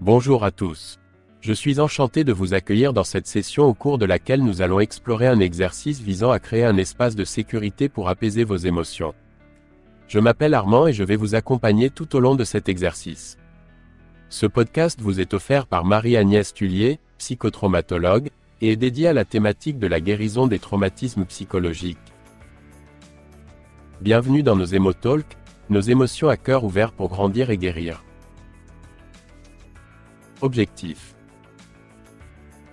Bonjour à tous. Je suis enchanté de vous accueillir dans cette session au cours de laquelle nous allons explorer un exercice visant à créer un espace de sécurité pour apaiser vos émotions. Je m'appelle Armand et je vais vous accompagner tout au long de cet exercice. Ce podcast vous est offert par Marie-Agnès Tullier, psychotraumatologue, et est dédié à la thématique de la guérison des traumatismes psychologiques. Bienvenue dans nos Émotalks, nos émotions à cœur ouvert pour grandir et guérir. Objectif.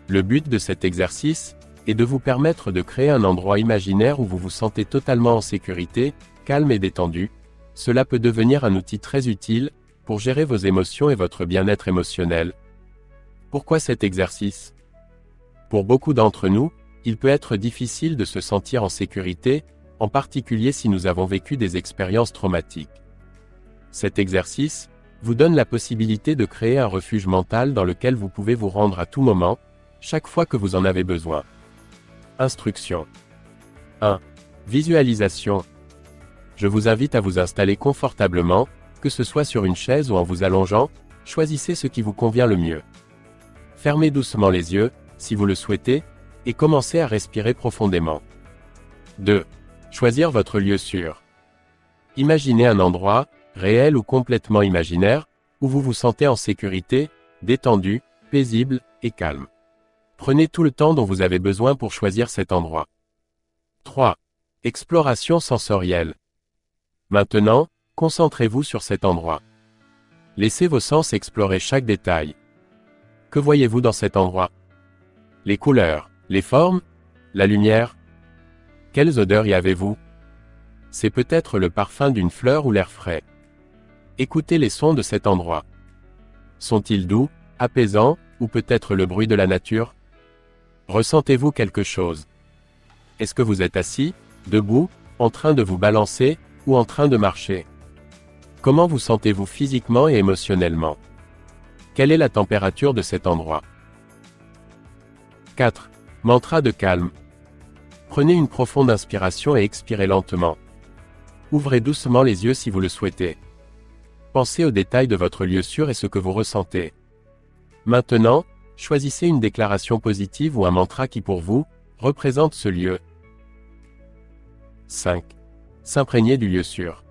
Le but de cet exercice est de vous permettre de créer un endroit imaginaire où vous vous sentez totalement en sécurité, calme et détendu. Cela peut devenir un outil très utile pour gérer vos émotions et votre bien-être émotionnel. Pourquoi cet exercice? Pour beaucoup d'entre nous, il peut être difficile de se sentir en sécurité, en particulier si nous avons vécu des expériences traumatiques. Cet exercice, vous donne la possibilité de créer un refuge mental dans lequel vous pouvez vous rendre à tout moment, chaque fois que vous en avez besoin. Instruction 1. Visualisation. Je vous invite à vous installer confortablement, que ce soit sur une chaise ou en vous allongeant, choisissez ce qui vous convient le mieux. Fermez doucement les yeux, si vous le souhaitez, et commencez à respirer profondément. 2. Choisir votre lieu sûr. Imaginez un endroit, réel ou complètement imaginaire, où vous vous sentez en sécurité, détendu, paisible et calme. Prenez tout le temps dont vous avez besoin pour choisir cet endroit. 3. Exploration sensorielle. Maintenant, concentrez-vous sur cet endroit. Laissez vos sens explorer chaque détail. Que voyez-vous dans cet endroit? Les couleurs, les formes, la lumière? Quelles odeurs y avez-vous? C'est peut-être le parfum d'une fleur ou l'air frais. Écoutez les sons de cet endroit. Sont-ils doux, apaisants, ou peut-être le bruit de la nature? Ressentez-vous quelque chose? Est-ce que vous êtes assis, debout, en train de vous balancer, ou en train de marcher? Comment vous sentez-vous physiquement et émotionnellement? Quelle est la température de cet endroit? 4. Mantra de calme. Prenez une profonde inspiration et expirez lentement. Ouvrez doucement les yeux si vous le souhaitez. Pensez aux détails de votre lieu sûr et ce que vous ressentez. Maintenant, choisissez une déclaration positive ou un mantra qui pour vous, représente ce lieu. 5. S'imprégner du lieu sûr.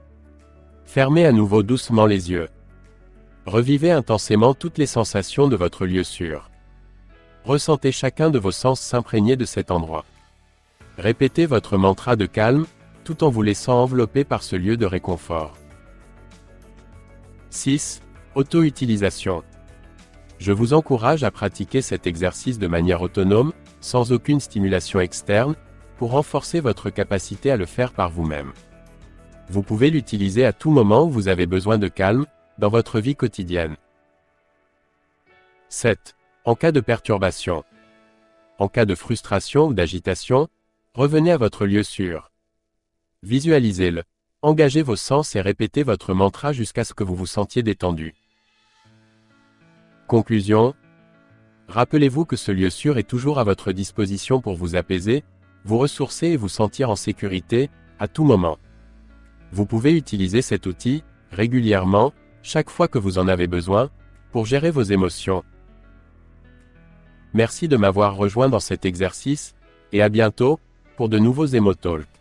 Fermez à nouveau doucement les yeux. Revivez intensément toutes les sensations de votre lieu sûr. Ressentez chacun de vos sens s'imprégner de cet endroit. Répétez votre mantra de calme, tout en vous laissant envelopper par ce lieu de réconfort. 6. Auto-utilisation. Je vous encourage à pratiquer cet exercice de manière autonome, sans aucune stimulation externe, pour renforcer votre capacité à le faire par vous-même. Vous pouvez l'utiliser à tout moment où vous avez besoin de calme, dans votre vie quotidienne. 7. En cas de perturbation. En cas de frustration ou d'agitation, revenez à votre lieu sûr. Visualisez-le. Engagez vos sens et répétez votre mantra jusqu'à ce que vous vous sentiez détendu. Conclusion. Rappelez-vous que ce lieu sûr est toujours à votre disposition pour vous apaiser, vous ressourcer et vous sentir en sécurité, à tout moment. Vous pouvez utiliser cet outil, régulièrement, chaque fois que vous en avez besoin, pour gérer vos émotions. Merci de m'avoir rejoint dans cet exercice, et à bientôt, pour de nouveaux émotalks.